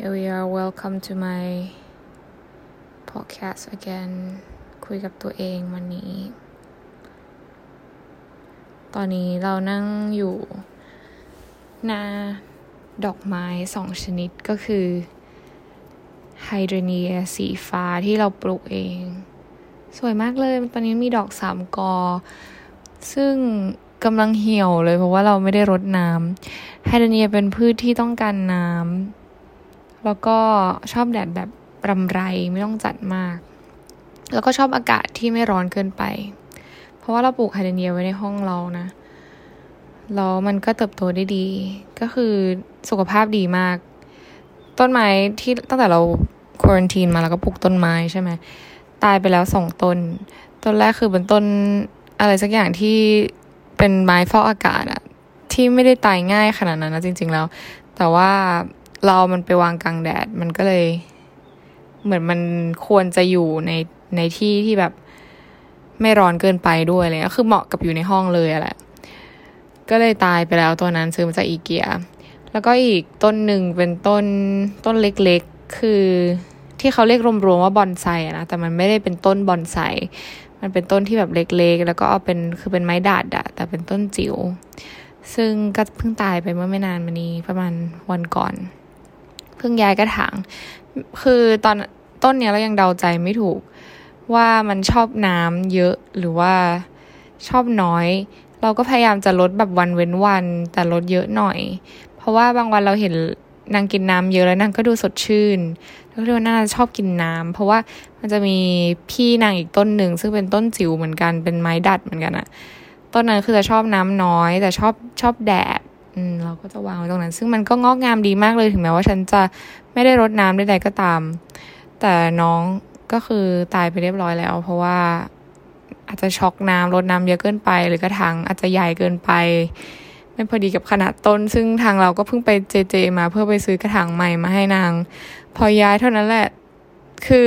Here we are welcome to my podcast again คุยกับตัวเองวันนี้ ตอนนี้เรานั่งอยู่หน้าดอกไม้สองชนิดก็คือไฮเดรเนียสีฟ้าที่เราปลูกเอง สวยมากเลย ตอนนี้มีดอกสามกอ ซึ่งกำลังเหี่ยวเลยเพราะว่าเราไม่ได้รดน้ำไฮเดรเนียเป็นพืชที่ต้องการน้ำ แล้วก็ชอบแดดแบบรำไรไม่ต้องจัดมาก แล้วก็ชอบอากาศที่ไม่ร้อนเกินไป เพราะว่าเราปลูกไฮเดรเนียไว้ในห้องเรานะแล้วมันก็เติบโตได้ดี ก็คือสุขภาพดีมาก ต้นไม้ที่ตั้งแต่เราควอนตีนมาแล้วก็ปลูกต้นไม้ใช่ไหมตายไปแล้วสองต้น ต้นแรกคือเป็นต้นอะไรสักอย่างที่เป็นไม้ฟอกอากาศอะที่ไม่ได้ตายง่ายขนาดนั้นนะจริง ๆ แล้ว แต่ว่า เรามันไปวางกลางแดด มันก็เลย เหมือนมันควรจะอยู่ในในที่ที่แบบไม่ร้อนเกินไปด้วยเลยก็คือเหมาะกับอยู่ในห้องเลยอะแหละ ก็เลยตายไปแล้วตัวนั้นซื้อมาจากอีเกีย แล้วก็อีกต้นหนึ่งเป็นต้นต้นเล็กๆ คือที่เขาเรียกรวมๆว่าบอนไซนะ แต่มันไม่ได้เป็นต้นบอนไซ มันเป็นต้นที่แบบเล็กๆ แล้วก็เอาเป็นคือเป็นไม้ดาดอะแต่เป็นต้นจิ๋ว ซึ่งก็เพิ่งตายไปเมื่อไม่นานมานี้ประมาณวันก่อน เพิ่งย้ายกระถาง คือตอนต้นเนี้ยเรายังเดาใจไม่ถูก ว่ามันชอบน้ำเยอะหรือว่าชอบน้อย เราก็พยายามจะลดแบบวันเว้นวัน แต่ลดเยอะหน่อย เพราะว่าบางวันเราเห็นนางกินน้ำเยอะแล้วนางก็ดูสดชื่นแล้วก็ดูน่าชอบกินน้ำเพราะว่ามันจะมีพี่นางอีกต้นหนึ่งซึ่งเป็นต้นจิ๋วเหมือนกันเป็นไม้ดัดเหมือนกันอะต้นนั้นคือจะชอบน้ำน้อย แต่ชอบชอบแดด อืมเราก็จะวางไว้ตรงนั้น ซึ่งมันก็งอกงามดีมากเลยถึงแม้ว่าฉันจะไม่ได้รดน้ำใดๆก็ตาม แต่น้องก็คือตายไปเรียบร้อยแล้ว เพราะว่าอาจจะช็อกน้ำรดน้ำเยอะเกินไป หรือกระถางอาจจะใหญ่เกินไป ไม่พอดีกับขนาดต้น ซึ่งทางเราก็เพิ่งไปเจเจมาเพื่อไปซื้อกระถางใหม่มาให้นาง พอย้ายเท่านั้นแหละ คือ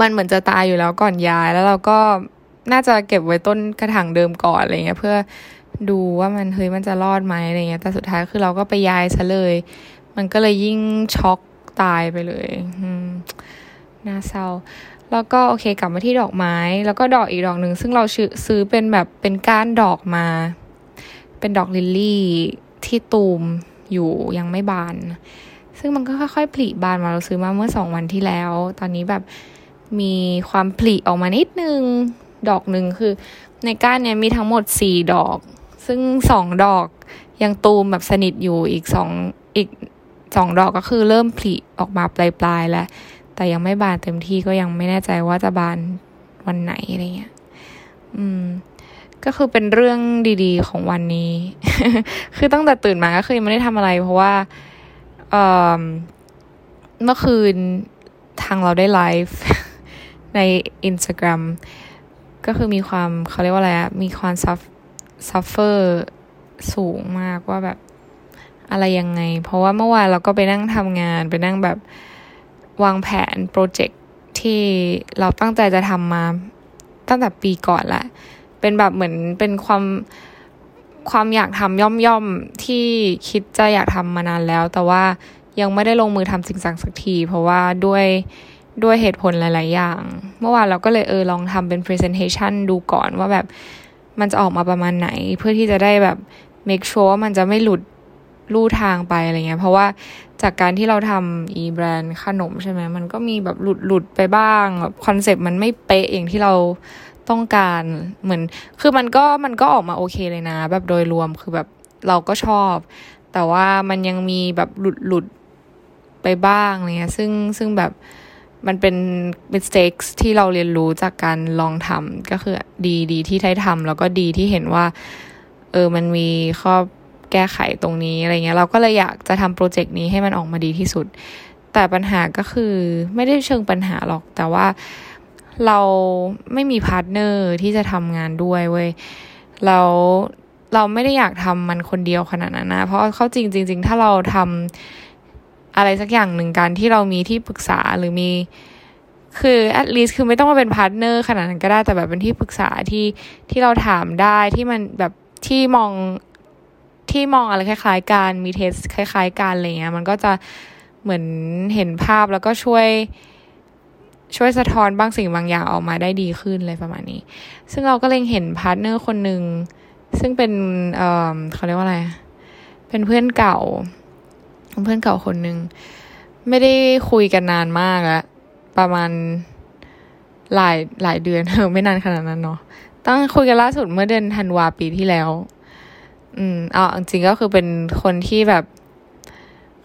มันเหมือนจะตายอยู่แล้วก่อนย้ายแล้วเราก็น่าจะเก็บไว้ต้นกระถางเดิมก่อนอะไรเงี้ยเพื่อ ดูว่ามันเฮ้ยมันจะรอดไหมอะไรเงี้ย แต่สุดท้ายคือเราก็ไปย้ายซะเลย มันก็เลยยิ่งช็อกตายไปเลยน่าเศร้า แล้วก็โอเคกลับมาที่ดอกไม้ แล้วก็ดอกอีกดอกหนึ่งซึ่งเราซื้อเป็นแบบเป็นก้านดอกมา เป็นดอกลิลลี่ที่ตูมอยู่ยังไม่บาน ซึ่งมันก็ค่อยๆผลิบานมาเราซื้อมาเมื่อสองวันที่แล้ว ตอนนี้แบบมีความผลิออกมานิดนึง ดอกหนึ่งคือ ในก้านเนี้ยมีทั้งหมดสี่ดอก ซึ่งสองดอกยังตูมแบบสนิทอยู่อีกสองอีกสองดอกก็คือเริ่มผลิออกมาปลายๆแล้ว แต่ยังไม่บานเต็มที่ก็ยังไม่แน่ใจว่าจะบานวันไหนอะไรเงี้ย อืม ก็คือเป็นเรื่องดีๆของวันนี้ คือตั้งแต่ตื่นมาก็คือยังไม่ได้ทำอะไร เพราะว่าเมื่อคืนทางเราได้ไลฟ์ใน Instagram ก็คือมีความเขาเรียกว่าอะไรอะมีความ suf suffer สูงมากว่าแบบอะไรยังไง เพราะว่าเมื่อวานเราก็ไปนั่งทำงาน ไปนั่งแบบวางแผนโปรเจกต์ที่เราตั้งใจจะทำมาตั้งแต่ปีก่อนละเป็นแบบเหมือนเป็นความความอยากทำย่อมย่อมที่คิดจะอยากทำมานานแล้ว แต่ว่ายังไม่ได้ลงมือทำสิ่งสังสักที เพราะว่าด้วยด้วยเหตุผลหลาย ๆ อย่าง เมื่อวานเราก็เลยเออลองทำเป็น presentation ดูก่อนว่าแบบ มันจะออกมาประมาณไหน เพื่อที่จะได้แบบ make sure ว่ามันจะไม่หลุดลู่ทางไปอะไรเงี้ย เพราะว่าจากการที่เราทำอีแบรนด์ขนมใช่ไหมมันก็มีแบบหลุดหลุดไปบ้างแบบคอนเซปต์มันไม่เป๊ะอย่างที่เราต้องการเหมือน คือมันก็มันก็ออกมาโอเคเลยนะ แบบโดยรวมคือแบบเราก็ชอบ แต่ว่ามันยังมีแบบหลุดหลุดไปบ้างเงี้ยซึ่งซึ่งแบบ มันเป็น mistakes ที่เราเรียนรู้จากการลองทำก็คือดีดีที่ได้ทำแล้วก็ดีที่เห็นว่า เออมันมีข้อแก้ไขตรงนี้อะไรเงี้ย เราก็เลยอยากจะทำโปรเจกต์นี้ให้มันออกมาดีที่สุด แต่ปัญหาก็คือไม่ได้เชิงปัญหาหรอก แต่ว่าเราไม่มี partner ที่จะทำงานด้วยเว้ยเราเราไม่ได้อยากทำมันคนเดียวขนาดนั้นนะ เพราะเอาจริงจริงถ้าเราทำ อะไรสักอย่างหนึ่งการที่เรามีที่ปรึกษาหรือมี คือ at least คือไม่ต้องมาเป็น partner ขนาดนั้นก็ได้แต่แบบเป็นที่ปรึกษาที่ที่เราถามได้ที่มันแบบที่มองที่มองอะไรคล้ายๆกันมี taste คล้ายๆกันอะไรเงี้ยมันก็จะเหมือนเห็นภาพแล้วก็ช่วยช่วยสะท้อนบางสิ่งบางอย่างออกมาได้ดีขึ้นเลยประมาณนี้ ซึ่งเราก็เลยเห็น partner คนหนึ่งซึ่งเป็นเอ่อเขาเรียกว่าอะไร เป็นเพื่อนเก่า เพื่อนเก่าคนหนึ่งไม่ได้คุยกันนานมากอะประมาณหลายหลายเดือนเออไม่นานขนาดนั้นเนาะตั้งคุยกันล่าสุดเมื่อเดือนธันวาปีที่แล้ว อืมเอาจริงก็คือเป็นคนที่แบบ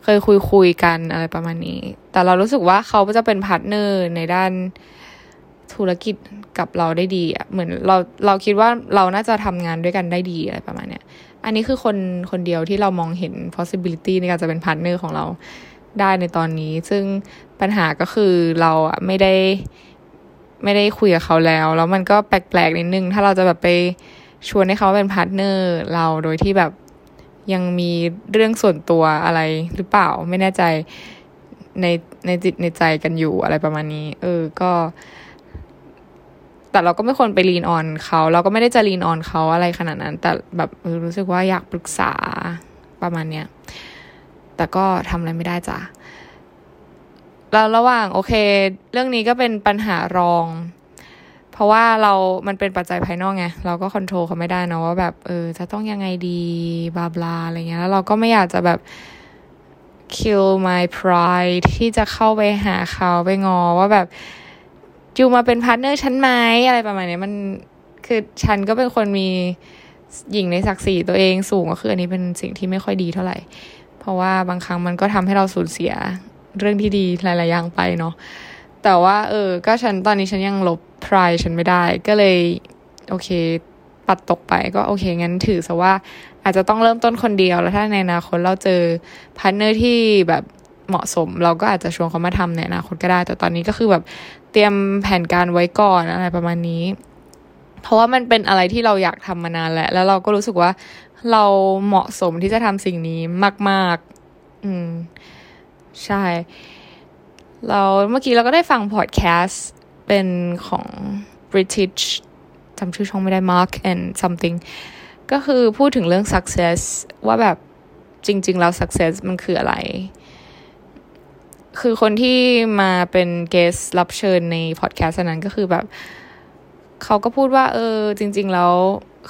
เคยคุยคุยกันอะไรประมาณนี้ แต่เรารู้สึกว่าเขาจะเป็น partner ในด้านธุรกิจกับเราได้ดีอะเหมือนเราเราคิดว่าเราน่าจะทำงานด้วยกันได้ดีอะไรประมาณเนี้ย อันนี้คือคนคนเดียวที่เรามองเห็น possibility ในการจะเป็น partner ของเราได้ในตอนนี้ ซึ่งปัญหาก็คือเราอะไม่ได้ไม่ได้คุยกับเขาแล้ว แล้วมันก็แปลกๆนิดนึง ถ้าเราจะแบบไปชวนให้เขาเป็น partner เราโดยที่แบบยังมีเรื่องส่วนตัวอะไรหรือเปล่าไม่แน่ใจในในจิตในใจกันอยู่อะไรประมาณนี้ เออ ก็ แต่เราก็ไม่ควรไป lean on เขา เราก็ไม่ได้จะ lean on เขาอะไรขนาดนั้น แต่แบบรู้สึกว่าอยากปรึกษาประมาณเนี้ย แต่ก็ทำอะไรไม่ได้จ้ะแล้วระหว่างโอเค เรื่องนี้ก็เป็นปัญหารอง เพราะว่าเรา มันเป็นปัจจัยภายนอกไง เราก็ควบคุมเขาไม่ได้นะว่าแบบเออจะต้องยังไงดี blah blah อะไรเงี้ย แล้วเราก็ไม่อยากจะแบบ kill my pride ที่จะเข้าไปหาเขาไปง้อว่าแบบ you มาเป็น partner ฉันไหมอะไรประมาณนี้มันคือฉันก็เป็นคนมีหยิ่งในศักดิ์ศรีตัวเองสูงก็คืออันนี้เป็นสิ่งที่ไม่ค่อยดีเท่าไหร่ เพราะว่าบางครั้งมันก็ทำให้เราสูญเสียเรื่องที่ดีหลายๆอย่างไปเนาะแต่ว่า เออ ก็ฉันตอนนี้ฉันยังลบ pride ฉันไม่ได้ ก็เลย โอเค ปัดตกไปก็โอเคงั้นถือซะว่าอาจจะต้องเริ่มต้นคนเดียวแล้วถ้าในอนาคตเราเจอ partner ที่แบบ เหมาะสม เราก็อาจจะชวนเขามาทำในอนาคตก็ได้ แต่ตอนนี้ก็คือแบบเตรียมแผนการไว้ก่อนอะไรประมาณนี้ เพราะว่ามันเป็นอะไรที่เราอยากทำมานานแล้ว แล้วเราก็รู้สึกว่าเราเหมาะสมที่จะทำสิ่งนี้มาก ๆ อืม ใช่ เราเมื่อกี้เราก็ได้ฟังพอดแคสต์เป็นของ British จำชื่อช่องไม่ได้ Mark and something ก็คือพูดถึงเรื่อง success ว่าแบบจริง ๆ แล้ว success มันคืออะไร คือคนที่มาเป็นเกสรับเชิญในพอดแคสต์นั้นก็คือแบบ เขาก็พูดว่า เออ จริง ๆ แล้ว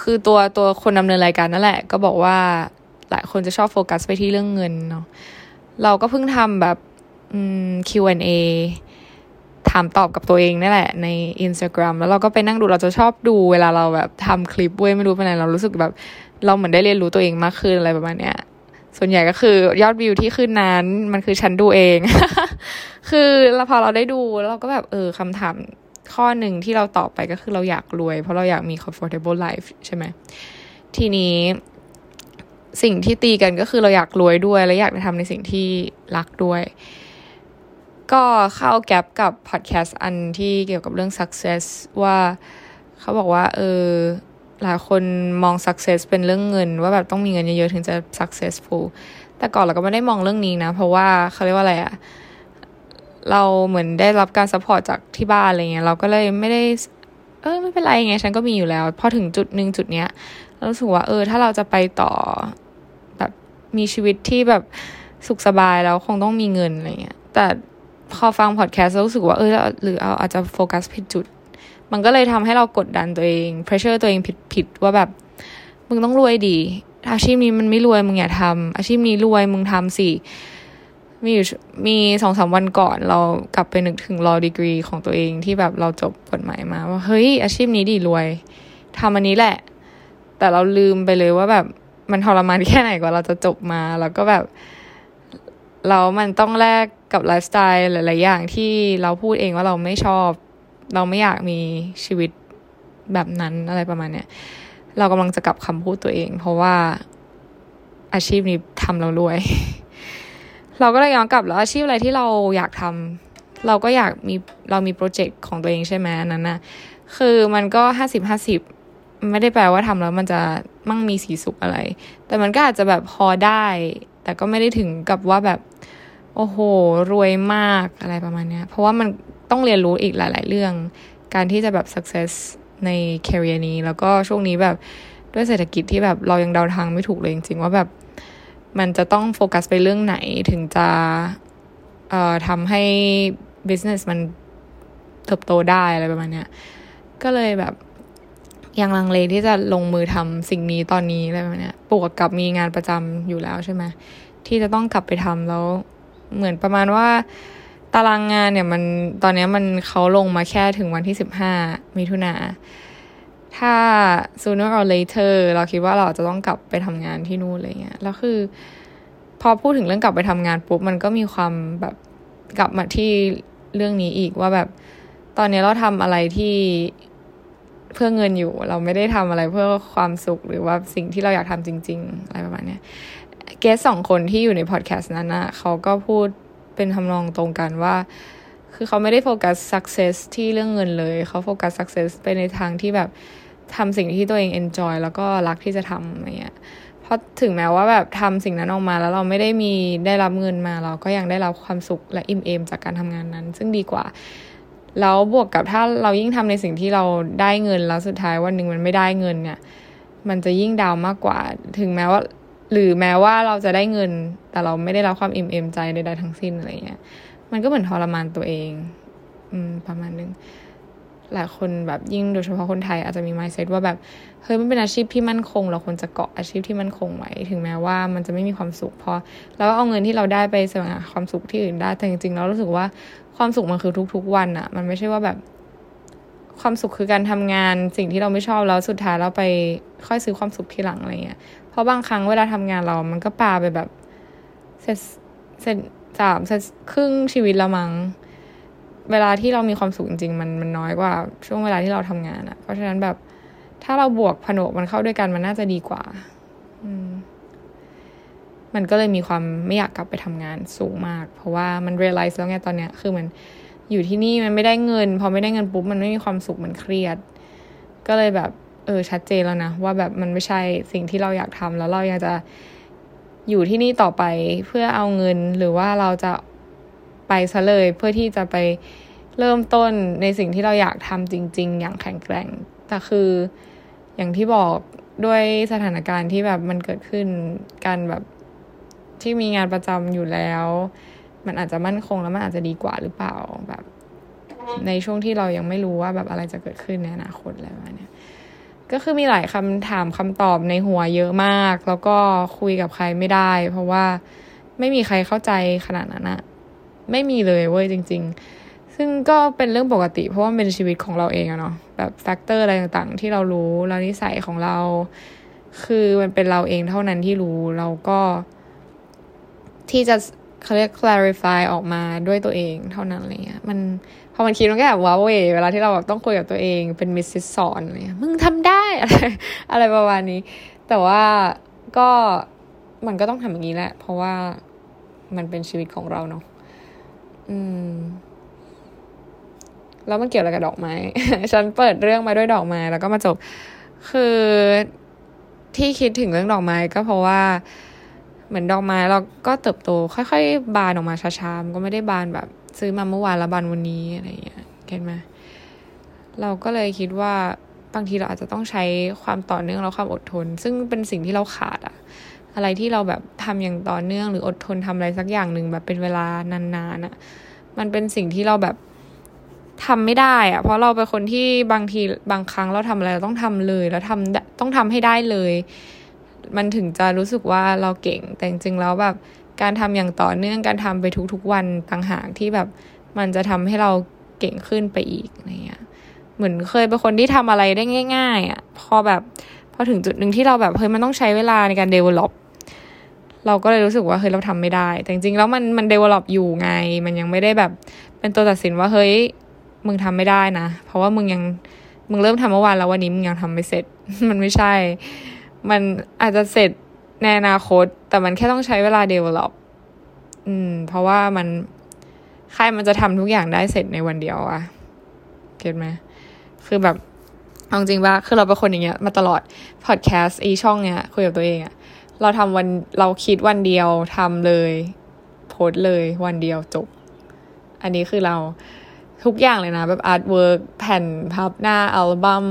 คือตัวตัวคนดำเนินรายการนั่นแหละ ก็บอกว่าหลายคนจะชอบโฟกัสไปที่เรื่องเงินเนาะเราก็เพิ่งทำแบบ Q&A ถามตอบกับตัวเองนี่แหละ ใน Instagram แล้วเราก็ไปนั่งดูเราจะชอบดูเวลาเราแบบทำคลิปเว้ยไม่รู้เป็นไรเรารู้สึกแบบ เราเหมือนได้เรียนรู้ตัวเองมากขึ้นอะไรประมาณเนี้ย ส่วนใหญ่ก็คือยอดวิวที่ขึ้นนั้นมันคือฉันดูเอง คือเราพอเราได้ดูเราก็แบบเออคำถามข้อหนึ่งที่เราตอบไปก็คือเราอยากรวย เพราะเราอยากมี comfortable life ใช่ไหม ทีนี้สิ่งที่ตีกันก็คือเราอยากรวยด้วย และอยากไปทำในสิ่งที่รักด้วย ก็เข้าแก๊ปกับพอดแคสต์อันที่เกี่ยวกับเรื่อง success ว่าเขาบอกว่า เออ หลายคนมอง success เป็นเรื่องเงิน ว่าแบบต้องมีเงินเยอะๆ ถึงจะ successful แต่ก่อนเราก็ไม่ได้มองเรื่องนี้นะ เพราะว่าเขาเรียกว่าอะไรอะเราเหมือนได้รับการ support จากที่บ้านอะไรเงี้ยเราก็เลยไม่ได้ เออไม่เป็นไรไงฉันก็มีอยู่แล้ว พอถึงจุดหนึ่งจุดเนี้ยเรารู้สึกว่าเออ ถ้าเราจะไปต่อแบบมีชีวิตที่แบบสุขสบายแล้วคงต้องมีเงินอะไรเงี้ยแต่พอฟังพอดแคสต์รู้สึกว่าเออหรือเอาอาจจะโฟกัสผิดจุด มันก็เลยทำให้เรากดดันตัวเองเพรสเชอร์ตัวเองผิดผิดว่าแบบมึงต้องรวยดี อาชีพนี้มันไม่รวยมึงอย่าทำอาชีพนี้รวยมึงทำสิมีอยู่มีสองสามวันก่อนเรากลับไปนึกถึงรอดีกรีของตัวเองที่แบบเราจบกฎหมายมา ว่าเฮ้ย อาชีพนี้ดีรวยทำอันนี้แหละ แต่เราลืมไปเลยว่าแบบมันทรมานแค่ไหนกว่าเราจะจบมา แล้วก็แบบ เรามันต้องแลกกับไลฟ์สไตล์หลาย ๆ อย่างที่เราพูดเองว่าเราไม่ชอบ เราไม่อยากมีชีวิตแบบนั้นอะไรประมาณเนี้ยเรากำลังจะกลับคำพูดตัวเอง เพราะว่าอาชีพนี้ทำเรารวย เราก็เลยย้อนกลับแล้วอาชีพอะไรที่เราอยากทำเราก็อยากมีเรามีโปรเจกต์ของตัวเองใช่ไหมนั้นนะคือมันก็ห้าสิบห้าสิบไม่ได้แปลว่าทำแล้วมันจะมั่งมีสีสุขอะไร แต่มันก็อาจจะแบบพอได้ แต่ก็ไม่ได้ถึงกับว่าแบบ โอ้โห รวยมากอะไรประมาณเนี้ย เพราะว่ามัน ต้องเรียนรู้อีกหลาย ๆ เรื่อง การที่จะแบบ success ใน career นี้ แล้วก็ช่วงนี้แบบด้วยเศรษฐกิจที่แบบเรายังเดาทางไม่ถูกเลยจริง ๆ ว่าแบบมันจะต้องโฟกัสไปเรื่องไหนถึงจะเอ่อทำให้ business มันเติบโตได้อะไรประมาณเนี้ย ก็เลยแบบยังลังเลที่จะลงมือทำสิ่งนี้ตอนนี้อะไรแบบเนี้ยปวกกับมีงานประจำอยู่แล้วใช่ไหมที่จะต้องกลับไปทำแล้วเหมือนประมาณว่า ตารางงานเนี่ยมันตอนนี้มันเขาลงมาแค่ถึงวันที่สิบห้ามิถุนาถ้า sooner or later เราคิดว่าเราจะต้องกลับไปทำงานที่นู่นอะไรเงี้ยแล้วคือพอพูดถึงเรื่องกลับไปทำงานปุ๊บมันก็มีความแบบกลับมาที่เรื่องนี้อีกว่าแบบตอนนี้เราทำอะไรที่เพื่อเงินอยู่ เราไม่ได้ทำอะไรเพื่อความสุขหรือว่าสิ่งที่เราอยากทำจริง ๆ อะไรประมาณนี้เกสสองคนที่อยู่ในพอดแคสต์นั้นนะเขาก็พูด เป็นทำนองตรงกันว่า คือเขาไม่ได้โฟกัส success ที่เรื่องเงินเลย เขาโฟกัส success ไปในทางที่แบบทำสิ่งที่ตัวเอง enjoy แล้วก็รักที่จะทำอะไรเงี้ยเพราะถึงแม้ว่าแบบทำสิ่งนั้นออกมาแล้วเราไม่ได้มีได้รับเงินมา เราก็ยังได้รับความสุขและอิ่มเอมจากการทำงานนั้น ซึ่งดีกว่าแล้วบวกกับถ้าเรายิ่งทำในสิ่งที่เราได้เงินแล้วสุดท้ายวันหนึ่งมันไม่ได้เงินเนี่ย มันจะยิ่งดาวมากกว่า ถึงแม้ว่า หรือแม้ว่าเราจะได้เงิน แต่เราไม่ได้รับความอิ่มเอมใจใดๆทั้งสิ้นอะไรเงี้ย มันก็เหมือนทรมานตัวเอง อืม ประมาณนึง หลายคนแบบยิ่งโดยเฉพาะคนไทยอาจจะมี mindset ว่าแบบเฮ้ยมันเป็นอาชีพที่มั่นคง เราควรจะเกาะอาชีพที่มั่นคงไว้ ถึงแม้ว่ามันจะไม่มีความสุขพอแล้วก็เอาเงินที่เราได้ไปแสวงหาความสุขที่อื่นได้ แต่จริงๆเรารู้สึกว่าความสุขมันคือทุก ๆ วันอะมันไม่ใช่ว่าแบบความสุขคือการทำงานสิ่งที่เราไม่ชอบแล้วสุดท้ายเราไปค่อยซื้อความสุขทีหลังอะไรเงี้ย เพราะบางครั้งเวลาทำงานเรา มันก็ปาไปแบบเสร็จเสร็จสามเสร็จครึ่งชีวิตละมัง้งเวลาที่เรามีความสุขจริงมันมันน้อยกว่าช่วงเวลาที่เราทำงานอะเพราะฉะนั้นแบบถ้าเราบวกผนวกมันเข้าด้วยกันมันน่าจะดีกว่า อืม มันก็เลยมีความไม่อยากกลับไปทำงานสูงมาก เพราะว่ามัน realize แล้วไงตอนเนี้ย คือมันอยู่ที่นี่มันไม่ได้เงิน พอไม่ได้เงินปุ๊บมันไม่มีความสุขมันเครียด ก็เลยแบบ เออชัดเจนแล้วนะ ว่าแบบมันไม่ใช่สิ่งที่เราอยากทำแล้วเราอยากจะอยู่ที่นี่ต่อไปเพื่อเอาเงินหรือว่าเราจะไปซะเลยเพื่อที่จะไปเริ่มต้นในสิ่งที่เราอยากทำจริง ๆ อย่างแข็งแกร่ง แต่คืออย่างที่บอกด้วยสถานการณ์ที่แบบมันเกิดขึ้นการแบบที่มีงานประจำอยู่แล้ว มันอาจจะมั่นคงแล้วมันอาจจะดีกว่าหรือเปล่าแบบ ในช่วงที่เรายังไม่รู้ว่าแบบอะไรจะเกิดขึ้นในอนาคตอะไรแบบนี้ ก็คือมีหลายคำถามคำตอบในหัวเยอะมาก แล้วก็คุยกับใครไม่ได้ เพราะว่าไม่มีใครเข้าใจขนาดนั้นอะไม่มีเลยเว้ยจริง ๆ ซึ่งก็เป็นเรื่องปกติ เพราะว่าเป็นชีวิตของเราเองอะเนาะแบบ factor อะไรต่างๆ ที่เรารู้แล้วนิสัยของเรา คือมันเป็นเราเองเท่านั้นที่รู้เราก็ที่จะ เขาเรียก clarify ออกมาด้วยตัวเองเท่านั้นอะไรเงี้ยมันพอมันคิดมันก็แบบว้าเวเวลาที่เราแบบต้องคุยกับตัวเองเป็นมิสซิสสอนอะไรเงี้ยมึงทำได้อะไรอะไรประมาณนี้ แต่ว่าก็มันก็ต้องทำอย่างนี้แหละ เพราะว่ามันเป็นชีวิตของเราเนาะอืมแล้วมันเกี่ยวอะไรกับดอกไม้ ฉันเปิดเรื่องมาด้วยดอกไม้ แล้วก็มาจบ คือที่คิดถึงเรื่องดอกไม้ก็เพราะว่า เหมือนดอกไม้เราก็เติบโต ค่อยๆ บานออกมาช้าๆก็ไม่ได้บานแบบ ซื้อมาเมื่อวานแล้วบานวันนี้อะไรอย่างเงี้ยเห็นไหมเราก็เลยคิดว่าบางทีเราอาจจะต้องใช้ความต่อเนื่องแล้วความอดทน ซึ่งเป็นสิ่งที่เราขาดอะอะไรที่เราแบบทำอย่างต่อเนื่องหรืออดทนทำอะไรสักอย่างหนึ่งแบบเป็นเวลานานๆอะมันเป็นสิ่งที่เราแบบทำไม่ได้อะเพราะเราเป็นคนที่บางทีบางครั้งเราทำอะไรเราต้องทำเลย แล้วทำต้องทำให้ได้เลย มันถึงจะรู้สึกว่าเราเก่ง แต่จริงๆแล้วแบบการทำอย่างต่อเนื่องการทำไปทุกๆวันต่างหากที่แบบมันจะทำให้เราเก่งขึ้นไปอีกอะไรเงี้ยเหมือนเคยเป็นคนที่ทำอะไรได้ง่าย ๆอะ่ะพอแบบพอถึงจุดหนึ่งที่เราแบบเฮ้ยมันต้องใช้เวลาในการ develop เราก็เลยรู้สึกว่าเฮ้ยเราทำไม่ได้ แต่จริงๆแล้วมันมันเดเวลลอปอยู่ไง มันยังไม่ได้แบบเป็นตัวตัดสินว่าเฮ้ยมึงทำไม่ได้นะ เพราะว่ามึงยังมึงเริ่มทำเมื่อวานแล้ววันนี้มึงยังทำไม่เสร็จ มันไม่ใช่ มันอาจจะเสร็จในอนาคต แต่มันแค่ต้องใช้เวลาเดเวลลอปอืม เพราะว่ามันใครมันจะทำทุกอย่างได้เสร็จในวันเดียวอะget ไหมคือแบบจริงว่าคือเราเป็นคนอย่างเงี้ย มาตลอดพอดแคสต์อีช่องเนี้ยคุยกับตัวเองอะเราทำวันเราคิดวันเดียวทำเลยโพสต์เลยวันเดียวจบ อันนี้คือเราทุกอย่างเลยนะ แบบ artwork แผ่นพับหน้าอัลบั้ม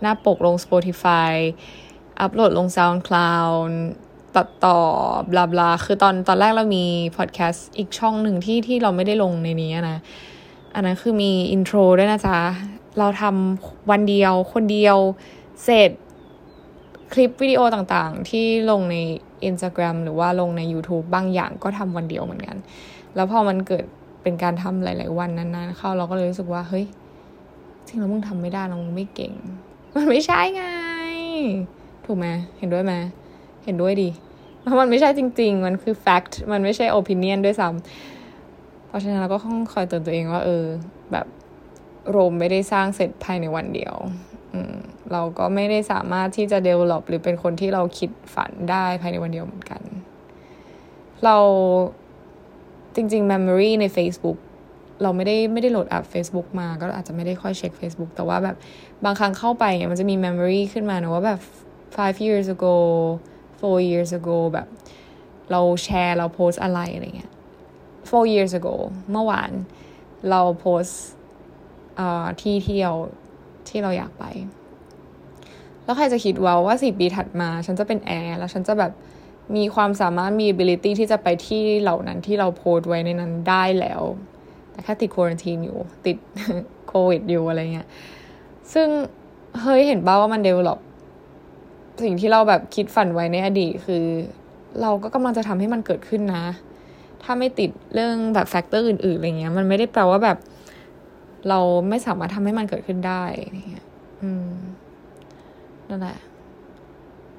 หน้าปกลง Spotify อัปโหลดลง SoundCloud ตัดต่อ blah blah คือตอนตอนแรกเรามีพอดแคสต์อีกช่องหนึ่งที่ที่เราไม่ได้ลงในนี้นะ อันนั้นคือมีอินโทรด้วยนะจ๊ะ เราทำวันเดียวคนเดียวเสร็จคลิปวิดีโอต่างๆ ที่ลงใน Instagram หรือว่าลงใน YouTube บางอย่างก็ทำวันเดียวเหมือนกัน แล้วพอมันเกิดเป็นการทำหลาย ๆ วันนั้นๆเข้าเราก็เลยรู้สึกว่าเฮ้ยจริงแล้วมึงทำไม่ได้เราไม่เก่ง มันไม่ใช่ไง ถูกไหมเห็นด้วยไหมเห็นด้วยดิเพราะมันไม่ใช่จริง ๆ มันคือ fact มันไม่ใช่ opinion ด้วยซ้ำเพราะฉะนั้นเราก็ต้องคอยเตือนตัวเองว่า เออ แบบโรมไม่ได้สร้างเสร็จภายในวันเดียวอืมเราก็ไม่ได้สามารถที่จะ develop หรือเป็นคนที่เราคิดฝันได้ภายในวันเดียวเหมือนกัน เราจริง ๆ memory ใน Facebook เราไม่ได้ไม่ได้โหลดอัพ Facebook มา ก็อาจจะไม่ได้ค่อยเช็ค Facebook แต่ว่าแบบบางครั้งเข้าไปเนี้ยมันจะมี memory ขึ้นมานะว่าแบบ five years ago four years ago แบบเราแชร์เราโพสอะไรอะไรเงี้ย four years ago เมื่อวานเราโพสที่เที่ยวที่เราอยากไป แล้วใครจะคิดว่าว่าสี่ปีถัดมา ฉันจะเป็นแอร์แล้วฉันจะแบบมีความสามารถมี ability ที่จะไปที่เหล่านั้นที่เราโพสไว้ในนั้นได้แล้ว แต่แค่ติดควอนตีนอยู่ ติดโควิดอยู่อะไรเงี้ย ซึ่งเฮ้ยเห็นบ้าว่ามัน develop สิ่งที่เราแบบคิดฝันไว้ในอดีตคือ เราก็กำลังจะทำให้มันเกิดขึ้นนะ ถ้าไม่ติดเรื่องแบบแฟกเตอร์อื่นๆอะไรเงี้ย มันไม่ได้แปลว่าแบบ เราไม่สามารถทำให้มันเกิดขึ้นได้เงี้ย อืมนั่นแหละ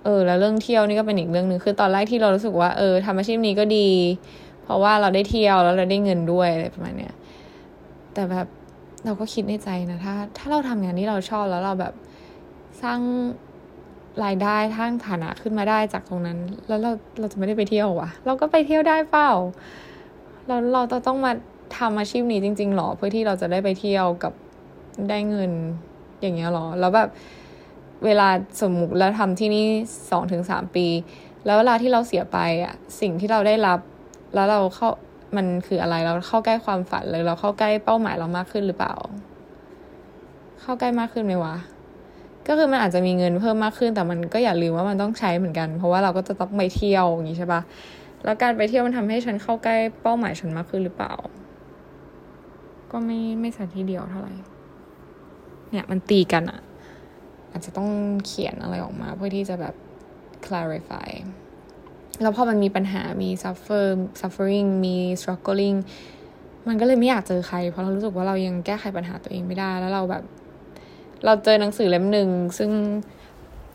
เออ แล้วเรื่องเที่ยวนี่ก็เป็นอีกเรื่องหนึ่งคือตอนแรกที่เรารู้สึกว่าเออทำอาชีพนี้ก็ดี เพราะว่าเราได้เที่ยวแล้วเราได้เงินด้วยอะไรประมาณเนี้ยแต่แบบเราก็คิดในใจนะถ้า ถ้าเราทำงานที่เราชอบแล้วเราแบบสร้าง รายได้ทางฐานะขึ้นมาได้จากตรงนั้น แล้วเราเราจะไม่ได้ไปเที่ยววะเราก็ไปเที่ยวได้เปล่าแล้วเราต้องมาทำอาชีพนี้จริงๆหรอเพื่อที่เราจะได้ไปเที่ยวกับได้เงินอย่างเงี้ยหรอ แล้วแบบเวลาสมมุติเราทำที่นี่สองถึงสามปี แล้วเวลาที่เราเสียไปอะสิ่งที่เราได้รับ แล้วเราเข้ามันคืออะไรเราเข้าใกล้ความฝันเลยเราเข้าใกล้เป้าหมายเรามากขึ้นหรือเปล่า เข้าใกล้มากขึ้นไหมวะ ก็คือมันอาจจะมีเงินเพิ่มมากขึ้น แต่มันก็อย่าลืมว่ามันต้องใช้เหมือนกัน เพราะว่าเราก็จะต้องไปเที่ยวอย่างนี้ใช่ปะแล้วการไปเที่ยวมันทำให้ฉันเข้าใกล้เป้าหมายฉันมากขึ้นหรือเปล่า ก็ไม่ไม่สัทีเดียวเท่าไหร่ เนี่ยมันตีกันอะอาจจะต้องเขียนอะไรออกมา เพื่อที่จะแบบ clarify แล้วพอมันมีปัญหา มี suffer suffering มี struggling มันก็เลยไม่อยากเจอใคร เพราะเรารู้สึกว่าเรายังแก้ไขปัญหาตัวเองไม่ได้ แล้วเราแบบ เราเจอหนังสือเล่มหนึ่งซึ่ง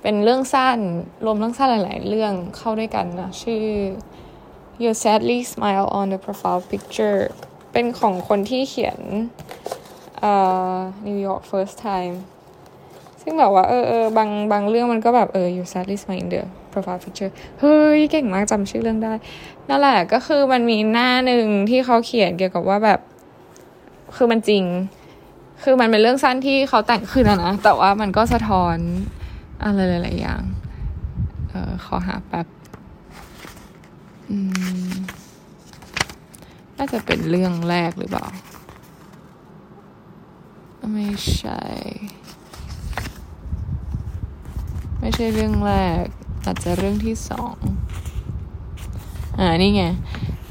เป็นเรื่องสั้นรวมเรื่องสั้นหลาย ๆ เรื่องเข้าด้วยกันนะชื่อ You sadly smile on the profile picture เป็นของคนที่เขียน uh, New York first time ซึ่งแบบว่าเออเออบางบางเรื่องมันก็แบบเออ You sadly smile in the profile picture เฮ้ย เก่งมากจำชื่อเรื่องได้ นั่นแหละก็คือมันมีหน้าหนึ่งที่เขาเขียนเกี่ยวกับว่าแบบ คือมันจริง คือมันเป็นเรื่องสั้นที่เขาแต่งขึ้นนะ แต่ว่ามันก็สะท้อนอะไรหลายๆอย่าง เออขอหาแป๊บน่าจะเป็นเรื่องแรกหรือเปล่า ไม่ใช่ ไม่ใช่เรื่องแรก อาจจะเรื่องที่สอง อ่า นี่ไง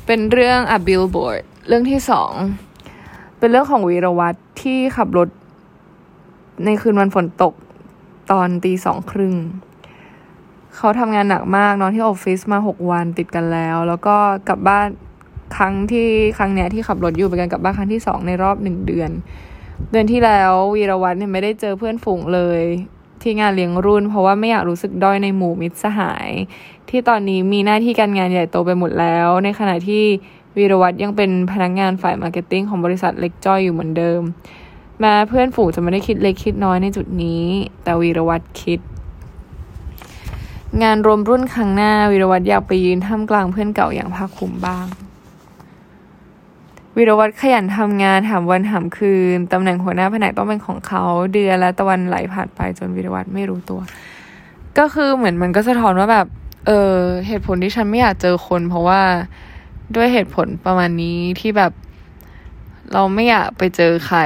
เป็นเรื่อง a billboard เรื่องที่สอง เป็นเรื่องของวีรวัตร ที่ขับรถ ในคืนวันฝนตกตอนตีสองครึ่งเขาทำงานหนักมากนอนที่ออฟฟิศมาหกวันติดกันแล้ว แล้วก็กลับบ้านครั้งที่ครั้งเนี้ยที่ขับรถอยู่เป็นการกลับบ้านครั้งที่สองในรอบหนึ่งเดือน เดือนที่แล้ววีรวัตรเนี่ยไม่ได้เจอเพื่อนฝูงเลย ที่งานเลี้ยงรุ่น เพราะว่าไม่อยากรู้สึกด้อยในหมู่มิตรสหาย ที่ตอนนี้มีหน้าที่การงานใหญ่โตไปหมดแล้ว ในขณะที่ วีรวัตรยังเป็นพนักงานฝ่าย marketing ของบริษัทเล็กจ้อยอยู่เหมือนเดิม แม้เพื่อนฝูงจะไม่ได้คิดเล็กคิดน้อยในจุดนี้ แต่วีรวัตรคิด งานรวมรุ่นครั้งหน้าวีรวัตรอยากไปยืนท่ามกลางเพื่อนเก่าอย่างภาคภูมิบ้าง วีรวัตรขยันทำงานหามวันหามคืนตำแหน่งหัวหน้าแผนกต้องเป็นของเขา เดือนและตะวันไหลผ่านไปจนวีรวัตรไม่รู้ตัว ก็คือเหมือนมันก็สะท้อนว่าแบบเออเหตุผลที่ฉันไม่อยากเจอคน เพราะว่า ด้วยเหตุผลประมาณนี้ที่แบบเราไม่อยากไปเจอใคร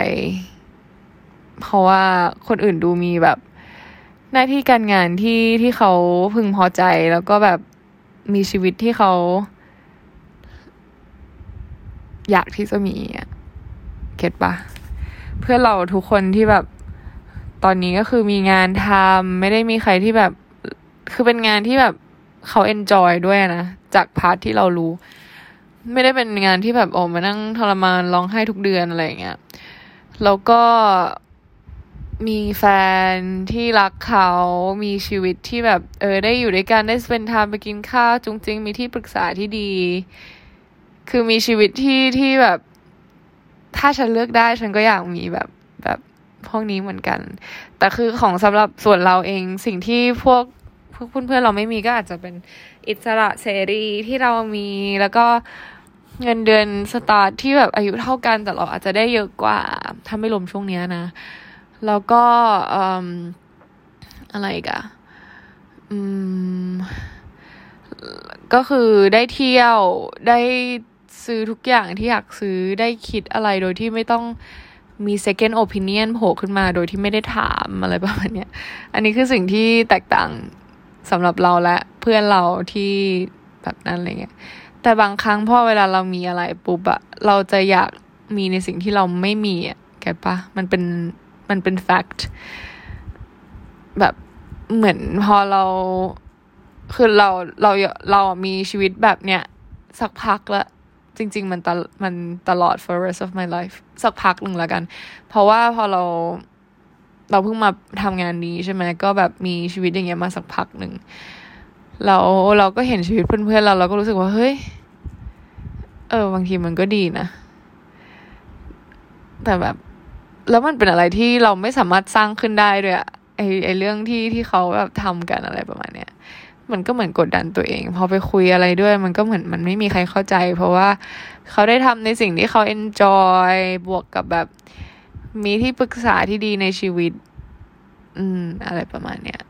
เพราะว่าคนอื่นดูมีแบบ หน้าที่การงานที่ที่เขาพึงพอใจแล้วก็แบบมีชีวิตที่เขา อยากที่จะมีอะ get ปะเพื่อนเราทุกคนที่แบบตอนนี้ก็คือมีงานทำไม่ได้มีใครที่แบบ คือเป็นงานที่แบบเขา enjoy ด้วยนะ จาก part ที่เรารู้ ไม่ได้เป็นงานที่แบบโอ้มานั่งทรมานร้องไห้ทุกเดือนอะไรอย่างเงี้ย แล้วก็มีแฟนที่รักเขา มีชีวิตที่แบบเออได้อยู่ด้วยกันได้สเปนทามไปกินข้าวจุงจริงมีที่ปรึกษาที่ดี คือมีชีวิตที่ที่แบบ ถ้าฉันเลือกได้ฉันก็อยากมีแบบแบบพวกนี้เหมือนกัน แต่คือของสำหรับส่วนเราเองสิ่งที่พวก เพื่อนๆเราไม่มีก็อาจจะเป็นอิสระเสรีที่เรามีแล้วก็เงินเดือนสตาร์ทที่แบบอายุเท่ากันแต่เราอาจจะได้เยอะกว่าถ้าไม่รวมช่วงเนี้ยนะ แล้วก็อะไรกันอืมก็คือได้เที่ยวได้ซื้อทุกอย่างที่อยากซื้อได้คิดอะไรโดยที่ไม่ต้องมี second opinion โผล่ขึ้นมาโดยที่ไม่ได้ถามอะไรประมาณนี้อันนี้คือสิ่งที่แตกต่าง สำหรับเราและเพื่อนเราที่แบบนั้นอะไรเงี้ยแต่บางครั้งพอเวลาเรามีอะไรปุ๊บอะเราจะอยากมีในสิ่งที่เราไม่มีอะแกปะมันเป็นมันเป็น fact แบบเหมือนพอเราคือเราเราเรามีชีวิตแบบเนี้ยสักพักละจริง ๆ มันตมันตลอด for rest of my life สักพักหนึ่งแล้วกัน เพราะว่าพอเรา เราเพิ่งมาทำงานนี้ใช่ไหมก็แบบมีชีวิตอย่างเงี้ยมาสักพักหนึ่งเราเราก็เห็นชีวิตเพื่อนๆเราเราก็รู้สึกว่าเฮ้ยเออบางทีมันก็ดีนะ แต่แบบ แล้วมันเป็นอะไรที่เราไม่สามารถสร้างขึ้นได้ด้วยอะไอไอเรื่องที่ที่เขาแบบทำกันอะไรประมาณเนี้ยมันก็เหมือนกดดันตัวเอง พอไปคุยอะไรด้วย มันก็เหมือนมันไม่มีใครเข้าใจ เพราะว่าเขาได้ทำในสิ่งที่เขาเอนจอยบวกกับแบบ มีที่ปรึกษาที่ดีในชีวิต อืม อะไรประมาณเนี้ย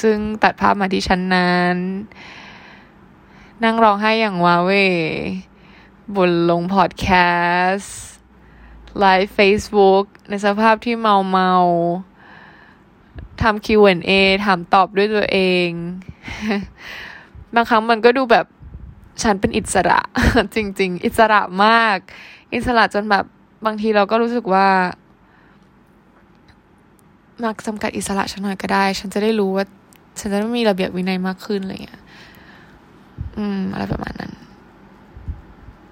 ซึ่งตัดภาพมาที่ชั้นนั้น นั่งร้องไห้อย่างว้าเวบนลงพอดแคสต์ไลฟ์ Facebook ในสภาพที่เมาเมาทำ Q&A ถามตอบด้วยตัวเอง บางครั้งมันก็ดูแบบฉันเป็นอิสระ จริง ๆ อิสระมาก อิสระจนแบบบางทีเราก็รู้สึกว่า มาจำกัดอิสระฉันหน่อยก็ได้ ฉันจะได้รู้ว่า ฉันจะไม่มีระเบียบวินัยมากขึ้นอะไรเงี้ย อืม อะไรประมาณนั้น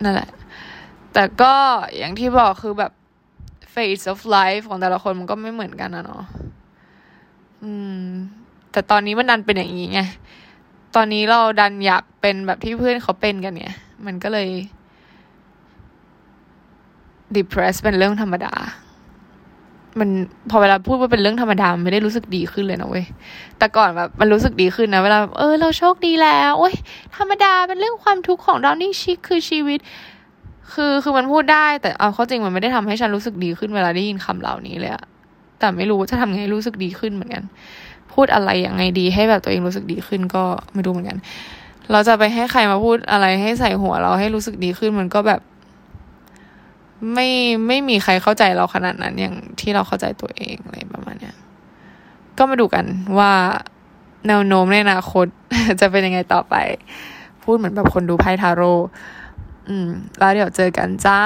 นั่นแหละ แต่ก็อย่างที่บอกคือแบบ phase of life ของแต่ละคนมันก็ไม่เหมือนกันนะเนาะ อืม แต่ตอนนี้มันดันเป็นอย่างนี้ไง ตอนนี้เราดันอยากเป็นแบบที่เพื่อนเขาเป็นกันเนี่ย มันก็เลย depress เป็นเรื่องธรรมดา มันพอเวลาพูดว่าเป็นเรื่องธรรมดาไม่ได้รู้สึกดีขึ้นเลยนะเว้ยแต่ก่อนแบบมันรู้สึกดีขึ้นนะเวลาเออเราโชคดีแล้วโอ้ยธรรมดาเป็นเรื่องความทุกข์ของเรานี่ชิคคือชีวิต คือคือมันพูดได้ แต่เอาเข้าจริงมันไม่ได้ทำให้ฉันรู้สึกดีขึ้นเวลาได้ยินคำเหล่านี้เลยอะแต่ไม่รู้จะทำไงรู้สึกดีขึ้นเหมือนกัน พูดอะไรย่างไงดีให้แบบตัวเองรู้สึกดีขึ้นก็ไม่รู้เหมือนกัน เราจะไปให้ใครมาพูดอะไรให้ใส่หัวเราให้รู้สึกดีขึ้นมันก็แบบ ไม่ไม่มีใครเข้าใจเราขนาดนั้นอย่างที่เราเข้าใจตัวเองอะไรประมาณเนี้ยก็มาดูกันว่าแนวโน้มในอนาคตจะเป็นยังไงต่อไป พูดเหมือนแบบคนดูไพ่ทาโร่อืมแล้วเดี๋ยวเจอกันจ้า